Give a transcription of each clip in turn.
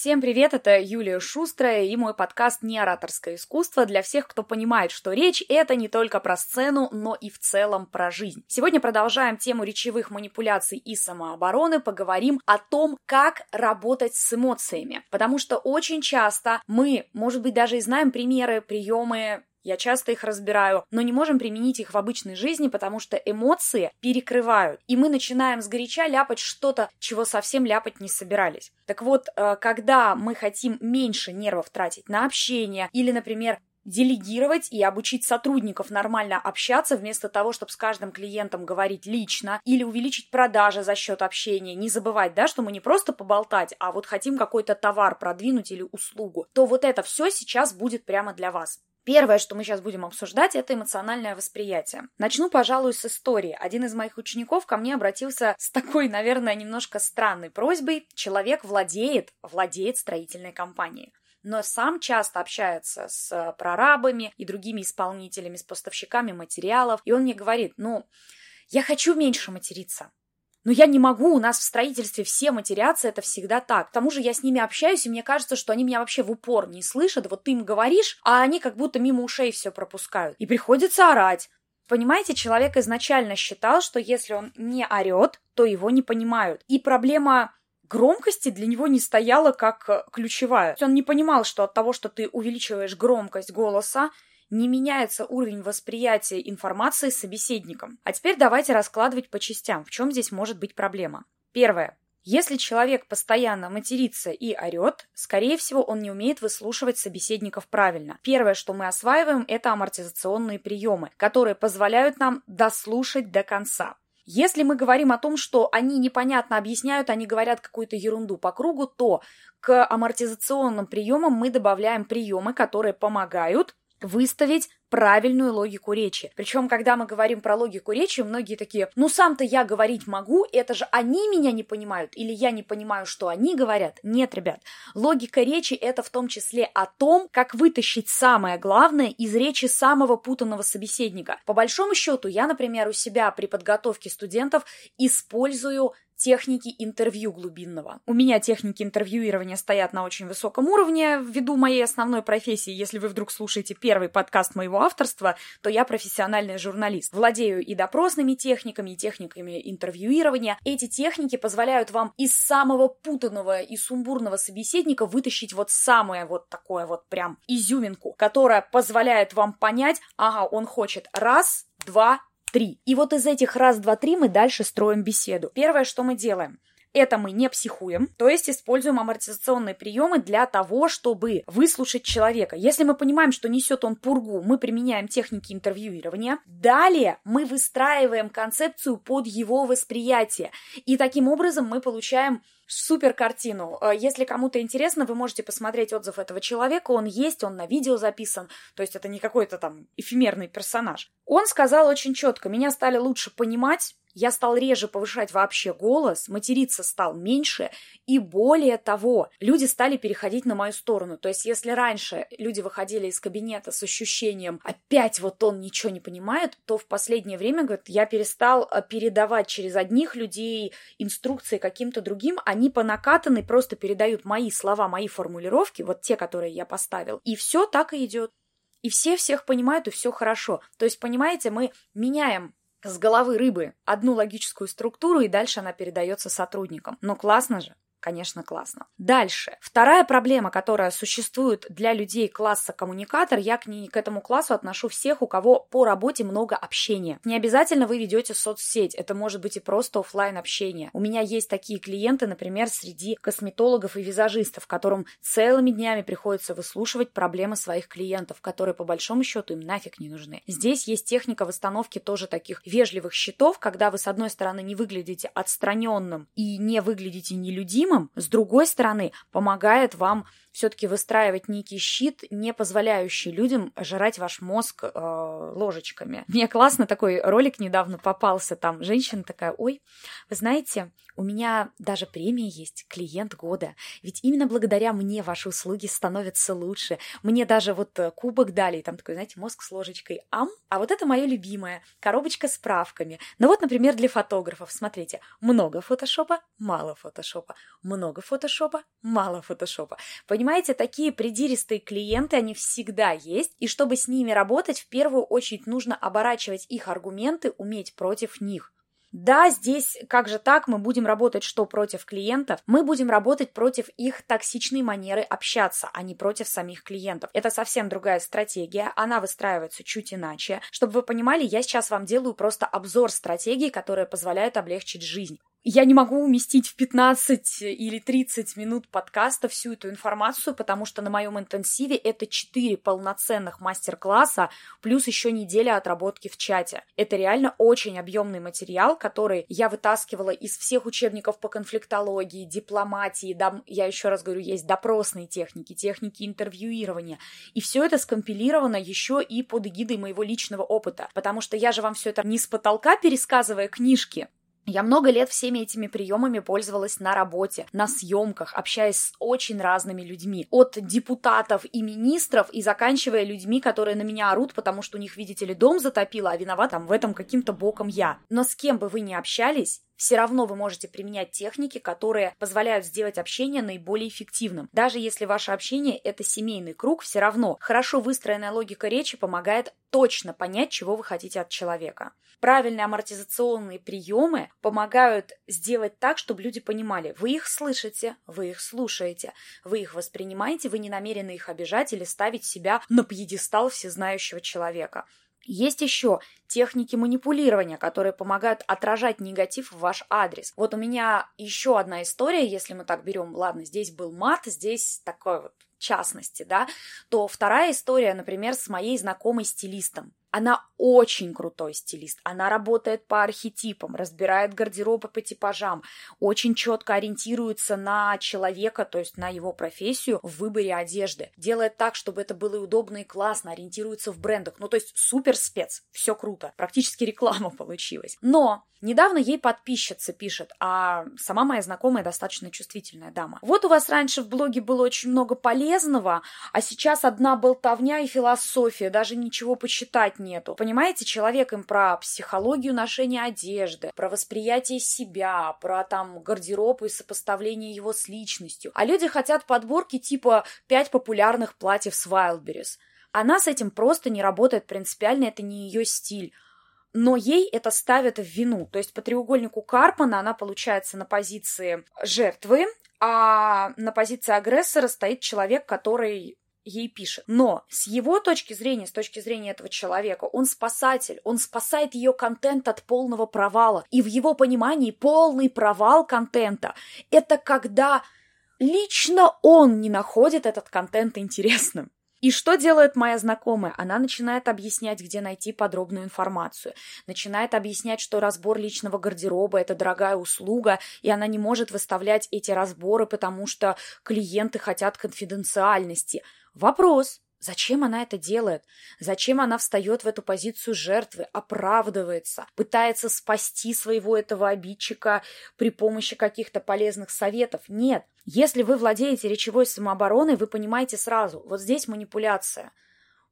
Всем привет, это Юлия Шустрая и мой подкаст «Не ораторское искусство» для всех, кто понимает, что речь — это не только про сцену, но и в целом про жизнь. Сегодня продолжаем тему речевых манипуляций и самообороны, поговорим о том, как работать с эмоциями. Потому что очень часто мы, может быть, даже и знаем примеры, приемы я часто их разбираю, но не можем применить их в обычной жизни, потому что эмоции перекрывают, и мы начинаем сгоряча ляпать что-то, чего совсем ляпать не собирались. Так вот, э, когда мы хотим меньше нервов тратить на общение или, например, делегировать и обучить сотрудников нормально общаться, вместо того, чтобы с каждым клиентом говорить лично, или увеличить продажи за счет общения, не забывать, да, что мы не просто поболтать, а вот хотим какой-то товар продвинуть или услугу, то вот это все сейчас будет прямо для вас. Первое, что мы сейчас будем обсуждать, это эмоциональное восприятие. Начну, пожалуй, с истории. Один из моих учеников ко мне обратился с такой, наверное, немножко странной просьбой. Человек владеет, владеет строительной компанией но сам часто общается с прорабами и другими исполнителями, с поставщиками материалов, и он мне говорит, ну, я хочу меньше материться, но я не могу, у нас в строительстве все матерятся, это всегда так. К тому же я с ними общаюсь, и мне кажется, что они меня вообще в упор не слышат. Вот ты им говоришь, а они как будто мимо ушей все пропускают. И приходится орать. Понимаете, человек изначально считал, что если он не орет, то его не понимают. И проблема громкости для него не стояла как ключевая. Он не понимал, что от того, что ты увеличиваешь громкость голоса, не меняется уровень восприятия информации собеседником. А теперь давайте раскладывать по частям, в чем здесь может быть проблема. Первое. Если человек постоянно матерится и орет, скорее всего, он не умеет выслушивать собеседников правильно. Первое, что мы осваиваем, это амортизационные приемы, которые позволяют нам дослушать до конца. Если мы говорим о том, что они непонятно объясняют, они говорят какую-то ерунду по кругу, то к амортизационным приемам мы добавляем приемы, которые помогают выставить правильную логику речи. Причем, когда мы говорим про логику речи, многие такие, ну сам-то я говорить могу, это же они меня не понимают, или я не понимаю, что они говорят. Нет, ребят, логика речи это в том числе о том, как вытащить самое главное из речи самого путанного собеседника. По большому счету, я, например, у себя при подготовке студентов использую техники интервью глубинного. У меня техники интервьюирования стоят на очень высоком уровне ввиду моей основной профессии. Если вы вдруг слушаете первый подкаст моего авторства, то я профессиональный журналист. Владею и допросными техниками, и техниками интервьюирования. Эти техники позволяют вам из самого путанного и сумбурного собеседника вытащить вот самое вот такое вот прям изюминку, которая позволяет вам понять, ага, он хочет раз, два, три. И вот из этих раз, два, три мы дальше строим беседу. Первое, что мы делаем – это мы не психуем, то есть используем амортизационные приемы для того, чтобы выслушать человека. Если мы понимаем, что несет он пургу, мы применяем техники интервьюирования. Далее мы выстраиваем концепцию под его восприятие. И таким образом мы получаем супер картину. Э, если кому-то интересно, вы можете посмотреть отзыв этого человека. Он есть, он на видео записан. То есть это не какой-то там эфемерный персонаж. Он сказал очень четко, меня стали лучше понимать, я стал реже повышать вообще голос, материться стал меньше, и более того, люди стали переходить на мою сторону. То есть, если раньше люди выходили из кабинета с ощущением «опять вот он ничего не понимает», то в последнее время, говорит, я перестал э, передавать через одних людей инструкции каким-то другим, они по накатанной просто передают мои слова, мои формулировки, вот те, которые я поставил, и все так и идет. И все всех понимают, и все хорошо. То есть, понимаете, мы меняем с головы рыбы одну логическую структуру, и дальше она передается сотрудникам. Но классно же. Конечно, классно. Дальше. Вторая проблема, которая существует для людей класса коммуникатор, я к, ней, к этому классу отношу всех, у кого по работе много общения. Не обязательно вы ведете соцсеть, это может быть и просто офлайн общение. У меня есть такие клиенты, например, среди косметологов и визажистов, которым целыми днями приходится выслушивать проблемы своих клиентов, которые по большому счету им нафиг не нужны. Здесь есть техника восстановки тоже таких вежливых счетов, когда вы с одной стороны не выглядите отстраненным и не выглядите нелюдимым, любимым, с другой стороны, помогает вам все-таки выстраивать некий щит, не позволяющий людям жрать ваш мозг э, ложечками. Мне классно такой ролик недавно попался, там женщина такая, ой, вы знаете, У меня даже премия есть «Клиент года». Ведь именно благодаря мне ваши услуги становятся лучше. Мне даже вот э, кубок дали, там такой, знаете, мозг с ложечкой ам. А вот это мое любимое. Коробочка с правками. Ну вот, например, для фотографов. Смотрите, много фотошопа, мало фотошопа. Много фотошопа, мало фотошопа. Понимаете, такие придиристые клиенты, они всегда есть. И чтобы с ними работать, в первую очередь нужно оборачивать их аргументы, уметь против них. Да, здесь как же так, мы будем работать что против клиентов? Мы будем работать против их токсичной манеры общаться, а не против самих клиентов. Это совсем другая стратегия, она выстраивается чуть иначе. Чтобы вы понимали, я сейчас вам делаю просто обзор стратегий, которые позволяют облегчить жизнь. Я не могу уместить в 15 или 30 минут подкаста всю эту информацию, потому что на моем интенсиве это 4 полноценных мастер-класса, плюс еще неделя отработки в чате. Это реально очень объемный материал, который я вытаскивала из всех учебников по конфликтологии, дипломатии, да, я еще раз говорю, есть допросные техники, техники интервьюирования. И все это скомпилировано еще и под эгидой моего личного опыта, потому что я же вам все это не с потолка пересказывая книжки, я много лет всеми этими приемами пользовалась на работе, на съемках, общаясь с очень разными людьми. От депутатов и министров и заканчивая людьми, которые на меня орут, потому что у них, видите ли, дом затопило, а виноват там в этом каким-то боком я. Но с кем бы вы ни общались, все равно вы можете применять техники, которые позволяют сделать общение наиболее эффективным. Даже если ваше общение – это семейный круг, все равно хорошо выстроенная логика речи помогает точно понять, чего вы хотите от человека. Правильные амортизационные приемы помогают сделать так, чтобы люди понимали, вы их слышите, вы их слушаете, вы их воспринимаете, вы не намерены их обижать или ставить себя на пьедестал всезнающего человека. Есть еще техники манипулирования, которые помогают отражать негатив в ваш адрес. Вот у меня еще одна история, если мы так берем, ладно, здесь был мат, здесь такой вот частности, да, то вторая история, например, с моей знакомой стилистом. Она очень крутой стилист. Она работает по архетипам, разбирает гардеробы по типажам, очень четко ориентируется на человека, то есть на его профессию в выборе одежды. Делает так, чтобы это было и удобно, и классно, ориентируется в брендах. Ну, то есть супер спец, все круто. Практически реклама получилась. Но недавно ей подписчица пишет, а сама моя знакомая достаточно чувствительная дама. Вот у вас раньше в блоге было очень много полезного, а сейчас одна болтовня и философия, даже ничего почитать нету. Понимаете, человек им про психологию ношения одежды, про восприятие себя, про там гардероб и сопоставление его с личностью. А люди хотят подборки типа «пять популярных платьев с Wildberries». Она с этим просто не работает принципиально, это не ее стиль но ей это ставят в вину. То есть по треугольнику Карпмана она получается на позиции жертвы, а на позиции агрессора стоит человек, который ей пишет. Но с его точки зрения, с точки зрения этого человека, он спасатель, он спасает ее контент от полного провала. И в его понимании полный провал контента – это когда лично он не находит этот контент интересным. И что делает моя знакомая? Она начинает объяснять, где найти подробную информацию. Начинает объяснять, что разбор личного гардероба – это дорогая услуга, и она не может выставлять эти разборы, потому что клиенты хотят конфиденциальности – Вопрос, Зачем она это делает? Зачем она встает в эту позицию жертвы, оправдывается, пытается спасти своего этого обидчика при помощи каких-то полезных советов? Нет. Если вы владеете речевой самообороной, вы понимаете сразу, вот здесь манипуляция –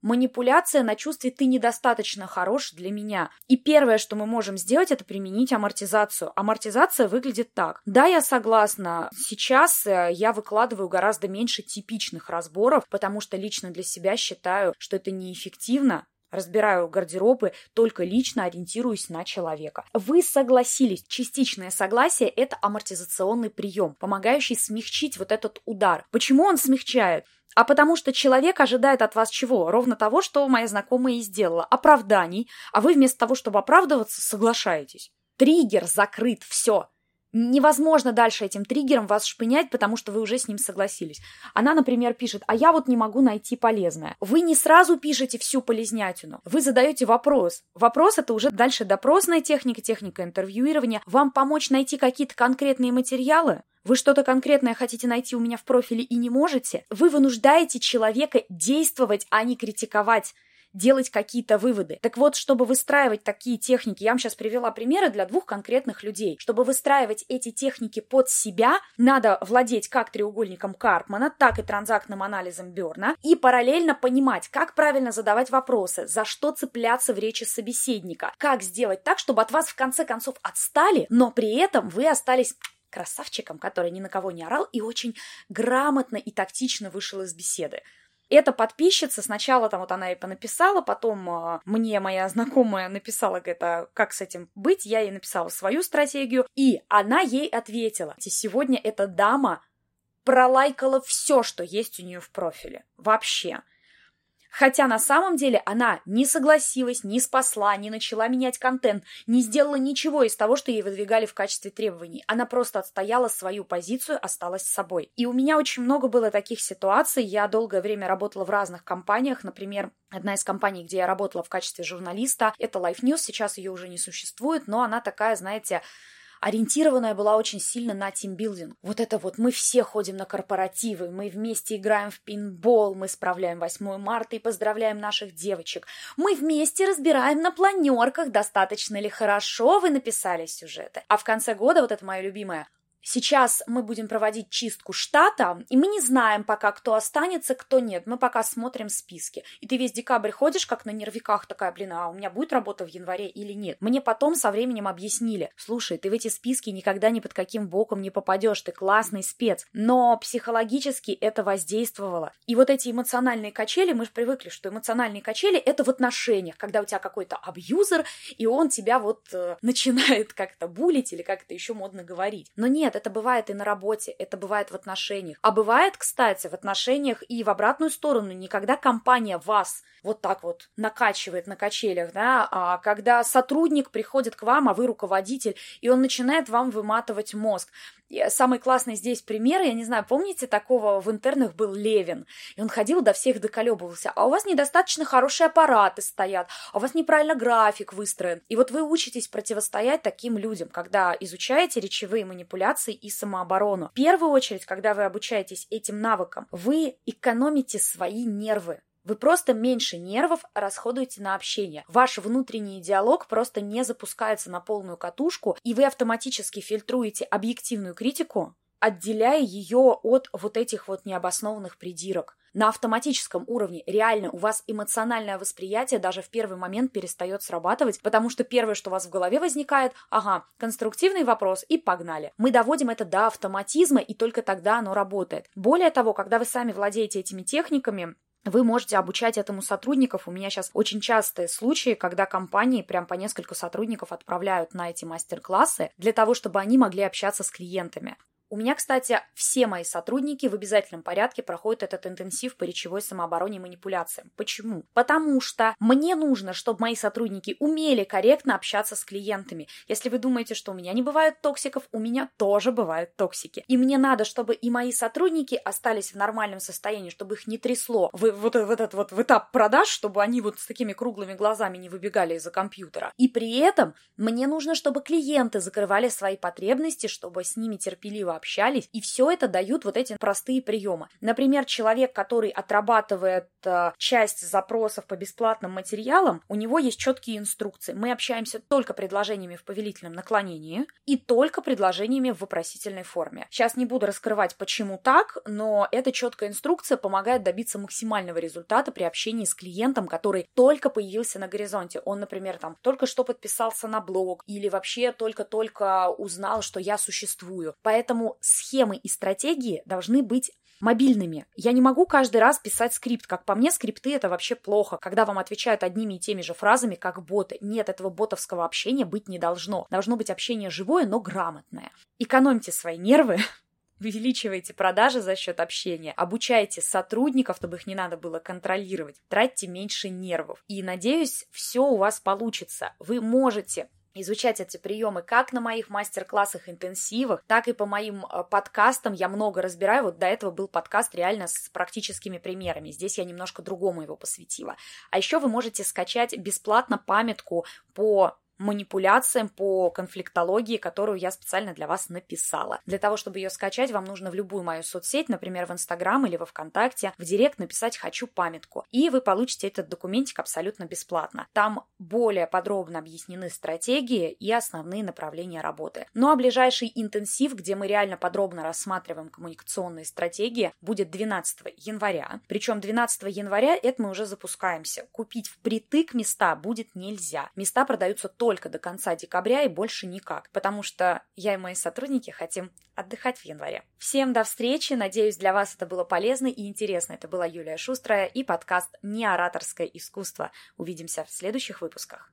Манипуляция на чувстве «ты недостаточно хорош для меня». И первое, что мы можем сделать, это применить амортизацию. Амортизация выглядит так. Да, я согласна, сейчас э, я выкладываю гораздо меньше типичных разборов, потому что лично для себя считаю, что это неэффективно, Разбираю гардеробы, только лично ориентируюсь на человека. Вы согласились. Частичное согласие – это амортизационный прием, помогающий смягчить вот этот удар. Почему он смягчает? А потому что человек ожидает от вас чего? Ровно того, что моя знакомая и сделала. Оправданий, а вы вместо того, чтобы оправдываться, соглашаетесь. Триггер закрыт, все. Невозможно дальше этим триггером вас шпынять, потому что вы уже с ним согласились. Она, например, пишет, а я вот не могу найти полезное. Вы не сразу пишете всю полезнятину, вы задаете вопрос. Вопрос это уже дальше допросная техника, техника интервьюирования. Вам помочь найти какие-то конкретные материалы? Вы что-то конкретное хотите найти у меня в профиле и не можете? Вы вынуждаете человека действовать, а не критиковать. делать какие-то выводы. Так вот, чтобы выстраивать такие техники, я вам сейчас привела примеры для двух конкретных людей. Чтобы выстраивать эти техники под себя, надо владеть как треугольником Карпмана, так и транзактным анализом Берна и параллельно понимать, как правильно задавать вопросы, за что цепляться в речи собеседника, как сделать так, чтобы от вас в конце концов отстали, но при этом вы остались красавчиком, который ни на кого не орал и очень грамотно и тактично вышел из беседы. Эта подписчица сначала там вот она и понаписала, потом э, мне моя знакомая написала, говорит, а как с этим быть? Я ей написала свою стратегию, и она ей ответила. Сегодня эта дама пролайкала все, что есть у нее в профиле. Вообще. Хотя на самом деле она не согласилась, не спасла, не начала менять контент, не сделала ничего из того, что ей выдвигали в качестве требований. Она просто отстояла свою позицию, осталась с собой. И у меня очень много было таких ситуаций. Я долгое время работала в разных компаниях. Например, Одна из компаний, где я работала в качестве журналиста, это Life News, сейчас ее уже не существует, но она такая, знаете, ориентированная была очень сильно на тимбилдинг. Вот это вот мы все ходим на корпоративы, мы вместе играем в пинбол, мы справляем 8 марта и поздравляем наших девочек. Мы вместе разбираем на планерках, достаточно ли хорошо вы написали сюжеты. А в конце года, вот это мое любимое, Сейчас мы будем проводить чистку штата, и мы не знаем пока, кто останется, кто нет. Мы пока смотрим списки. И ты весь декабрь ходишь, как на нервиках, такая, блин, а у меня будет работа в январе или нет? Мне потом со временем объяснили, слушай, ты в эти списки никогда ни под каким боком не попадешь, ты классный спец. Но психологически это воздействовало. И вот эти эмоциональные качели, мы же привыкли, что эмоциональные качели это в отношениях, когда у тебя какой-то абьюзер, и он тебя вот э, начинает как-то булить или как-то еще модно говорить. Но нет, это бывает и на работе, это бывает в отношениях. А бывает, кстати, в отношениях и в обратную сторону, не когда компания вас вот так вот накачивает на качелях, да, а когда сотрудник приходит к вам, а вы руководитель, и он начинает вам выматывать мозг. Самый классный здесь пример, я не знаю, помните, такого в интернах был Левин, и он ходил до всех доколебывался, а у вас недостаточно хорошие аппараты стоят, а у вас неправильно график выстроен. И вот вы учитесь противостоять таким людям, когда изучаете речевые манипуляции и самооборону. В первую очередь, когда вы обучаетесь этим навыкам, вы экономите свои нервы. Вы просто меньше нервов расходуете на общение. Ваш внутренний диалог просто не запускается на полную катушку, и вы автоматически фильтруете объективную критику, отделяя ее от вот этих вот необоснованных придирок. На автоматическом уровне реально у вас эмоциональное восприятие даже в первый момент перестает срабатывать, потому что первое, что у вас в голове возникает, ага, конструктивный вопрос и погнали. Мы доводим это до автоматизма, и только тогда оно работает. Более того, когда вы сами владеете этими техниками, вы можете обучать этому сотрудников. У меня сейчас очень частые случаи, когда компании прям по несколько сотрудников отправляют на эти мастер-классы для того, чтобы они могли общаться с клиентами. У меня, кстати, все мои сотрудники в обязательном порядке проходят этот интенсив по речевой самообороне и манипуляциям. Почему? Потому что мне нужно, чтобы мои сотрудники умели корректно общаться с клиентами. Если вы думаете, что у меня не бывает токсиков, у меня тоже бывают токсики. И мне надо, чтобы и мои сотрудники остались в нормальном состоянии, чтобы их не трясло в, вот в этот вот в этап продаж, чтобы они вот с такими круглыми глазами не выбегали из-за компьютера. И при этом мне нужно, чтобы клиенты закрывали свои потребности, чтобы с ними терпеливо общались, и все это дают вот эти простые приемы. Например, человек, который отрабатывает э, часть запросов по бесплатным материалам, у него есть четкие инструкции. Мы общаемся только предложениями в повелительном наклонении и только предложениями в вопросительной форме. Сейчас не буду раскрывать, почему так, но эта четкая инструкция помогает добиться максимального результата при общении с клиентом, который только появился на горизонте. Он, например, там только что подписался на блог или вообще только-только узнал, что я существую. Поэтому схемы и стратегии должны быть мобильными. Я не могу каждый раз писать скрипт. Как по мне, скрипты это вообще плохо, когда вам отвечают одними и теми же фразами, как боты. Нет, этого ботовского общения быть не должно. Должно быть общение живое, но грамотное. Экономьте свои нервы, увеличивайте продажи за счет общения, обучайте сотрудников, чтобы их не надо было контролировать, тратьте меньше нервов. И надеюсь, все у вас получится. Вы можете изучать эти приемы как на моих мастер-классах, интенсивах, так и по моим э, подкастам. Я много разбираю. Вот до этого был подкаст реально с практическими примерами. Здесь я немножко другому его посвятила. А еще вы можете скачать бесплатно памятку по манипуляциям, по конфликтологии, которую я специально для вас написала. Для того, чтобы ее скачать, вам нужно в любую мою соцсеть, например, в Инстаграм или во Вконтакте, в Директ написать «Хочу памятку», и вы получите этот документик абсолютно бесплатно. Там более подробно объяснены стратегии и основные направления работы. Ну а ближайший интенсив, где мы реально подробно рассматриваем коммуникационные стратегии, будет 12 января. Причем 12 января это мы уже запускаемся. Купить впритык места будет нельзя. Места продаются только до конца декабря и больше никак, потому что я и мои сотрудники хотим отдыхать в январе. Всем до встречи, надеюсь, для вас это было полезно и интересно. Это была Юлия Шустрая и подкаст «Неораторское искусство». Увидимся в следующих выпусках.